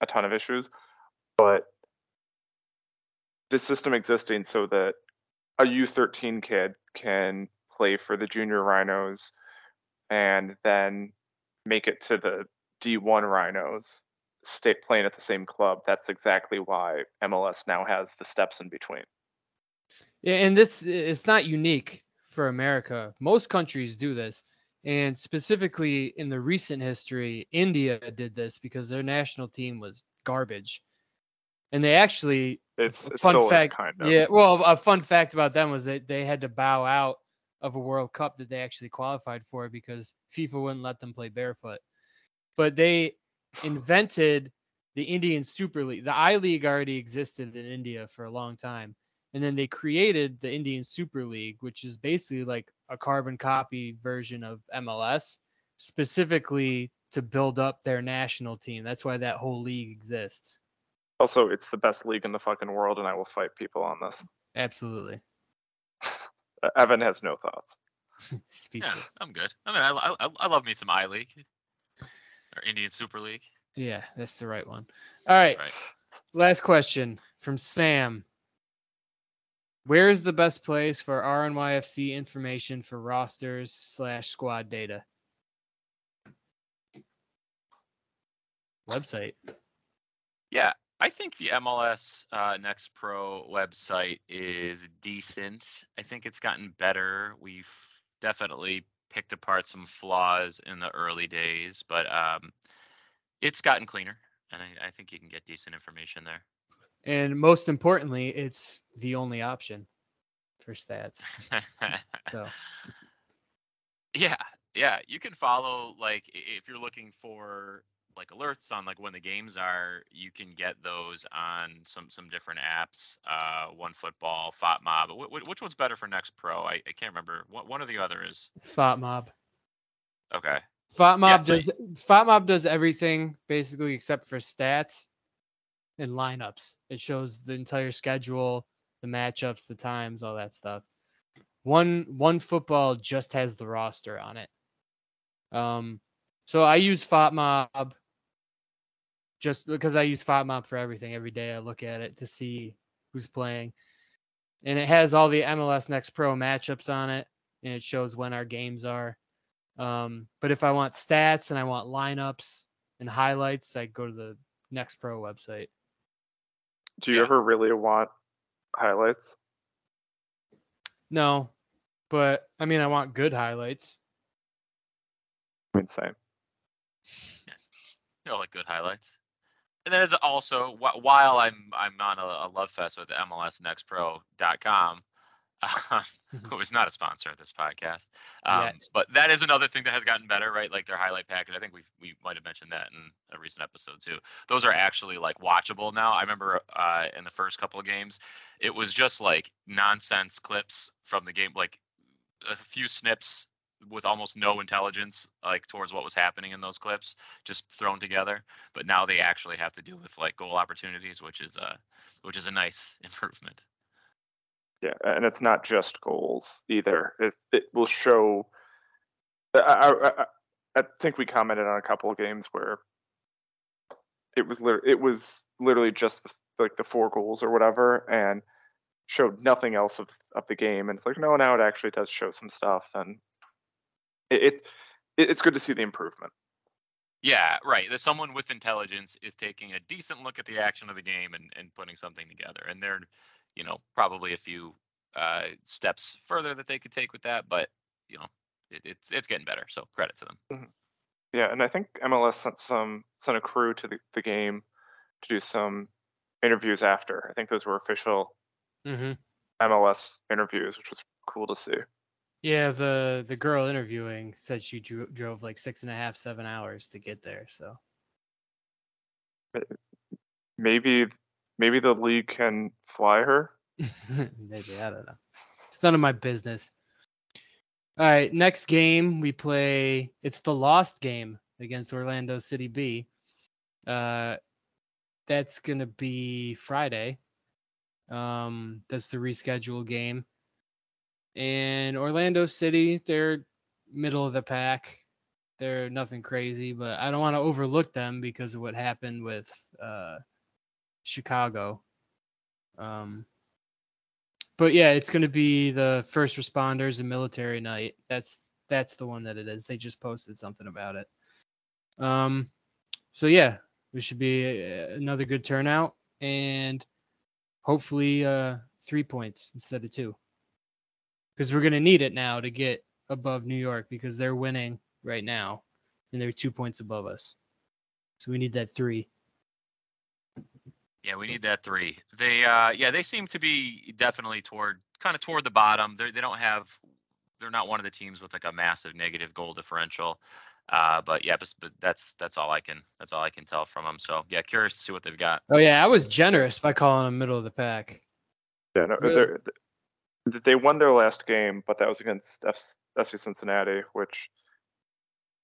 a ton of issues, but this system existing so that a U13 kid can play for the junior Rhinos and then make it to the D1 Rhinos, stay playing at the same club. That's exactly why MLS now has the steps in between. Yeah, and this it's not unique for America. Most countries do this. And specifically in the recent history, India did this because their national team was garbage. And they actually It's, a fun fact, kind of. Yeah, well, a fun fact about them was that they had to bow out of a World Cup that they actually qualified for because FIFA wouldn't let them play barefoot. But they invented the Indian Super League. The I League already existed in India for a long time. And then they created the Indian Super League, which is basically like a carbon copy version of MLS, specifically to build up their national team. That's why that whole league exists. Also, it's the best league in the fucking world, and I will fight people on this. Absolutely. Evan has no thoughts. Yeah, I'm good. I mean, I, I, I love me some I League or Indian Super League. Yeah, that's the right one. All right. Right. Last question from Sam. Where is the best place for RNYFC information for rosters slash squad data? Website. Yeah, I think the MLS uh, Next Pro website is decent. I think it's gotten better. We've definitely picked apart some flaws in the early days, but um, it's gotten cleaner, and I, I think you can get decent information there. And most importantly, it's the only option for stats. So yeah, Yeah, you can follow like if you're looking for like alerts on like when the games are, you can get those on some some different apps. Uh, OneFootball, FotMob. Wh- wh- which one's better for Next Pro? I, I can't remember. One one or the other is FotMob. okay. FotMob so- does FotMob does everything basically except for stats and lineups. It shows the entire schedule, the matchups, the times, all that stuff. One one football just has the roster on it. Um, so I use FotMob just because I use FotMob for everything. Every day I look at it to see who's playing, and it has all the MLS Next Pro matchups on it, and it shows when our games are. Um, but if I want stats and I want lineups and highlights, I go to the Next Pro website. Do you Yeah. ever really want highlights? No, but I mean, I want good highlights. I mean, same. you know, like good highlights. And then as also while I'm I'm on a, a love fest with MLSNextPro.com, uh, who is not a sponsor of this podcast, um, but that is another thing that has gotten better, right? Like their highlight package. I think we we might have mentioned that in a recent episode too. Those are actually like watchable now. I remember uh, in the first couple of games, it was just like nonsense clips from the game, like a few snips with almost no intelligence like towards what was happening in those clips just thrown together but now they actually have to do with like goal opportunities which is a which is a nice improvement Yeah, and it's not just goals either. It it will show. I, I, I- think we commented on a couple of games where it was lit- it was literally just the, like the four goals or whatever, and showed nothing else of, of the game. And it's like, no, now it actually does show some stuff, and it's it, it's good to see the improvement. yeah right that someone with intelligence is taking a decent look at the action of the game and, and putting something together and they're you know probably a few uh, steps further that they could take with that but you know it, it's it's getting better so credit to them Yeah, and I think MLS sent some sent a crew to the, the game to do some interviews after. I think those were official Mm-hmm. MLS interviews, which was cool to see. Yeah, the the girl interviewing said she dro- drove like six and a half, seven hours to get there. So Maybe maybe the league can fly her. maybe I don't know. It's none of my business. All right, next game we play. It's the lost game against Orlando City B. Uh, that's gonna be Friday. Um, that's the rescheduled game. And Orlando City, they're middle of the pack. They're nothing crazy, but I don't want to overlook them because of what happened with uh, Chicago. Um, but yeah, it's going to be the first responders and military night. That's that's the one that it is. They just posted something about it. Um, so yeah, we should be uh, another good turnout and hopefully uh, three points instead of two, because we're going to need it now to get above New York because they're winning right now and they're two points above us. So we need that three. Yeah, we need that three. They, uh, yeah, they seem to be definitely toward kind of toward the bottom. They they don't have, they're not one of the teams with like a massive negative goal differential. Uh, but yeah, but, but that's that's all I can that's all I can tell from them. So yeah, curious to see what they've got. Oh yeah, I was generous by calling them middle of the pack. Yeah, no, Really? they're- th- they won their last game, but that was against F- FC Cincinnati, which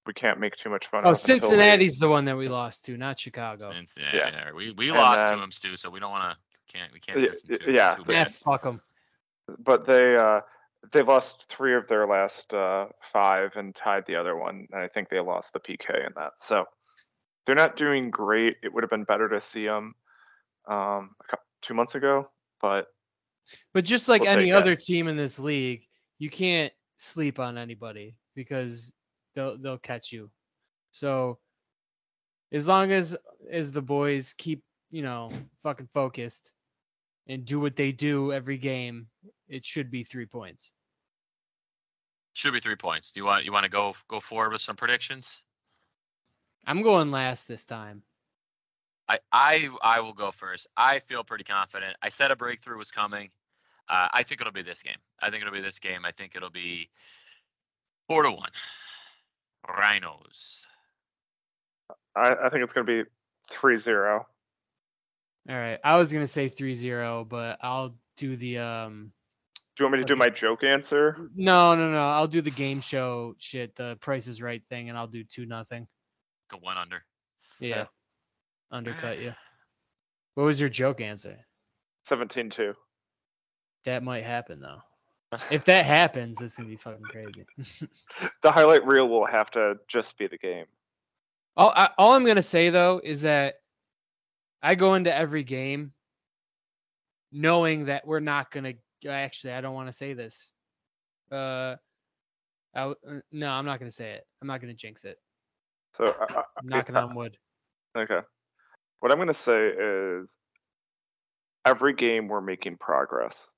we can't make too much fun Oh, of. until they- Cincinnati's the one that we lost to, not Chicago. Cincinnati, Yeah. yeah, we we And lost to them, Stu. So we don't want to can't we can't Yeah, diss them y- too, yeah, too Yeah, fuck them. but they uh they lost three of their last uh five and tied the other one and i think they lost the pk in that so they're not doing great it would have been better to see them um a cou- two months ago but But just like We'll any take that. other team in this league, you can't sleep on anybody because they'll they'll catch you. So as long as as the boys keep, you know, fucking focused and do what they do every game, it should be three points. Should be three points. Do you want you want to go go forward with some predictions? I'm going last this time. I, I I will go first. I feel pretty confident. I said a breakthrough was coming. Uh, I think it'll be this game. I think it'll be this game. I think it'll be four to one. Rhinos. I, I think it's going to be 3-0. All right. I was gonna say 3-0, but I'll do the um. Do you want me to do my joke answer? No, no, no. I'll do the game show shit, the Price is Right thing, and I'll do two nothing. Go one under. Yeah. Yeah. Undercut you. What was your joke answer? 17-2. That might happen though. If that happens, that's gonna be fucking crazy. The highlight reel will have to just be the game. all, I, all I'm gonna say though is that I go into every game knowing that we're not gonna. Actually, I don't want to say this. Uh, I w- uh, no, I'm not gonna say it. I'm not gonna jinx it. So I, I- I'm knocking I- on wood. Okay. What I'm going to say is every game we're making progress.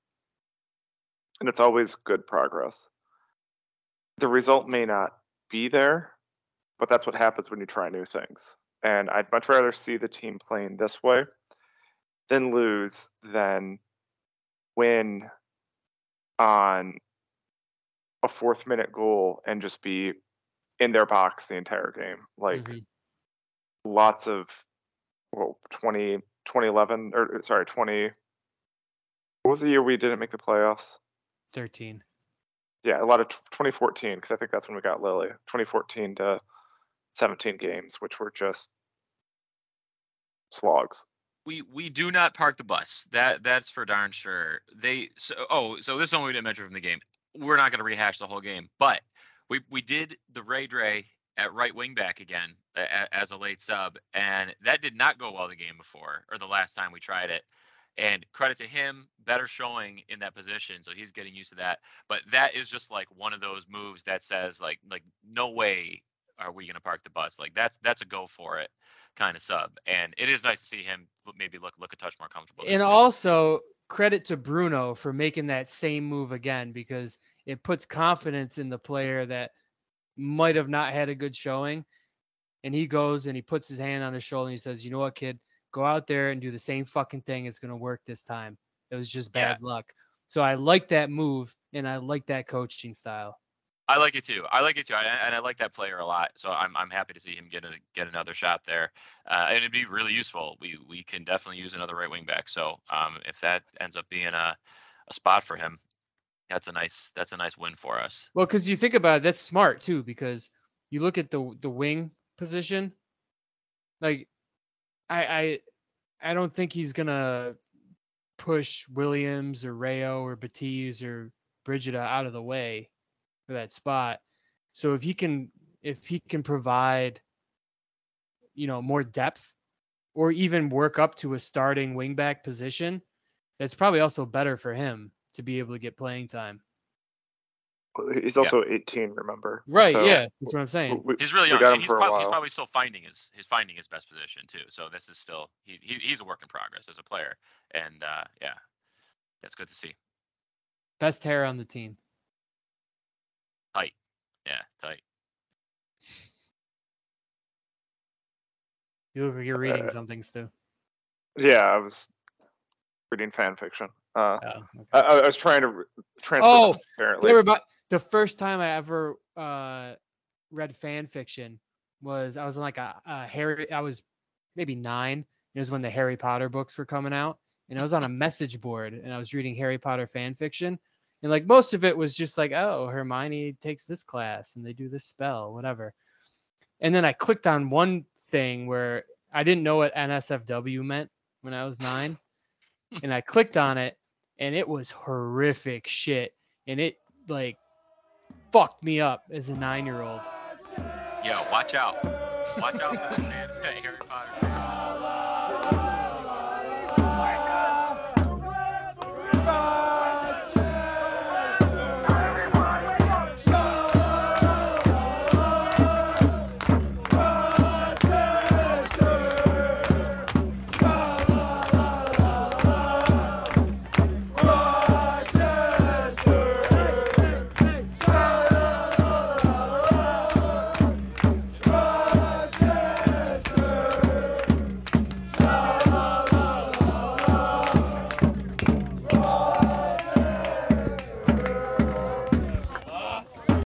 And it's always good progress. The result may not be there, but that's what happens when you try new things. And I'd much rather see the team playing this way than lose than win on a fourth minute goal and just be in their box the entire game. Like Mhm. lots of well 20 2011 or uh, sorry 20 what was the year we didn't make the playoffs 13. yeah a lot of t- 2014 because i think that's when we got lily 2014 to 17 games which were just slogs We we do not park the bus. That that's for darn sure. They so oh so this is one we didn't mention from the game. We're not going to rehash the whole game, but we we did the Ray Dre at right wing back again a, as a late sub, and that did not go well the game before or the last time we tried it. And credit to him, better showing in that position, so he's getting used to that. But that is just like one of those moves that says like like no way are we going to park the bus. Like that's that's a go for it kind of sub, and it is nice to see him maybe look look a touch more comfortable. And also credit to Bruno for making that same move again because it puts confidence in the player that might have not had a good showing. And he goes and he puts his hand on his shoulder and he says, You know what, kid? Go out there and do the same fucking thing. It's going to work this time. It was just Yeah. bad luck. So I like that move and I like that coaching style. I like it too. I like it too, I, and I like that player a lot. So I'm I'm happy to see him get a, get another shot there, uh, and it'd be really useful. We we can definitely use another right wing back. So um, if that ends up being a, a spot for him, that's a nice that's a nice win for us. Well, because you think about it, that's smart too, because you look at the the wing position. Like, I I I don't think he's gonna push Williams or Rayo or Batiz or Brigida out of the way for that spot. So if he can if he can provide, you know, more depth or even work up to a starting wingback position, that's probably also better for him to be able to get playing time. he's also 18 remember Right. So yeah. That's what I'm saying. we, He's really we young. got him he's, for a prob- he's probably still finding his his finding his best position too. So this is still he's he, he's a work in progress as a player, and uh, yeah, that's good to see. Best hair on the team. Tight, yeah, tight. You look like you're reading Uh, something, Stu. yeah i was reading fan fiction uh Oh, okay. I, I was trying to transfer Oh, them, apparently about the first time I ever uh, read fan fiction was I was in like a, a Harry. I was maybe nine. It was when the Harry Potter books were coming out, and I was on a message board and I was reading Harry Potter fan fiction, and like most of it was just like, oh, Hermione takes this class and they do this spell, whatever. And then I clicked on one thing where I didn't know what NSFW meant when I was nine, and I clicked on it, and it was horrific shit, and it like fucked me up as a nine year old. Yo, watch out. Watch out for this man. Harry Potter.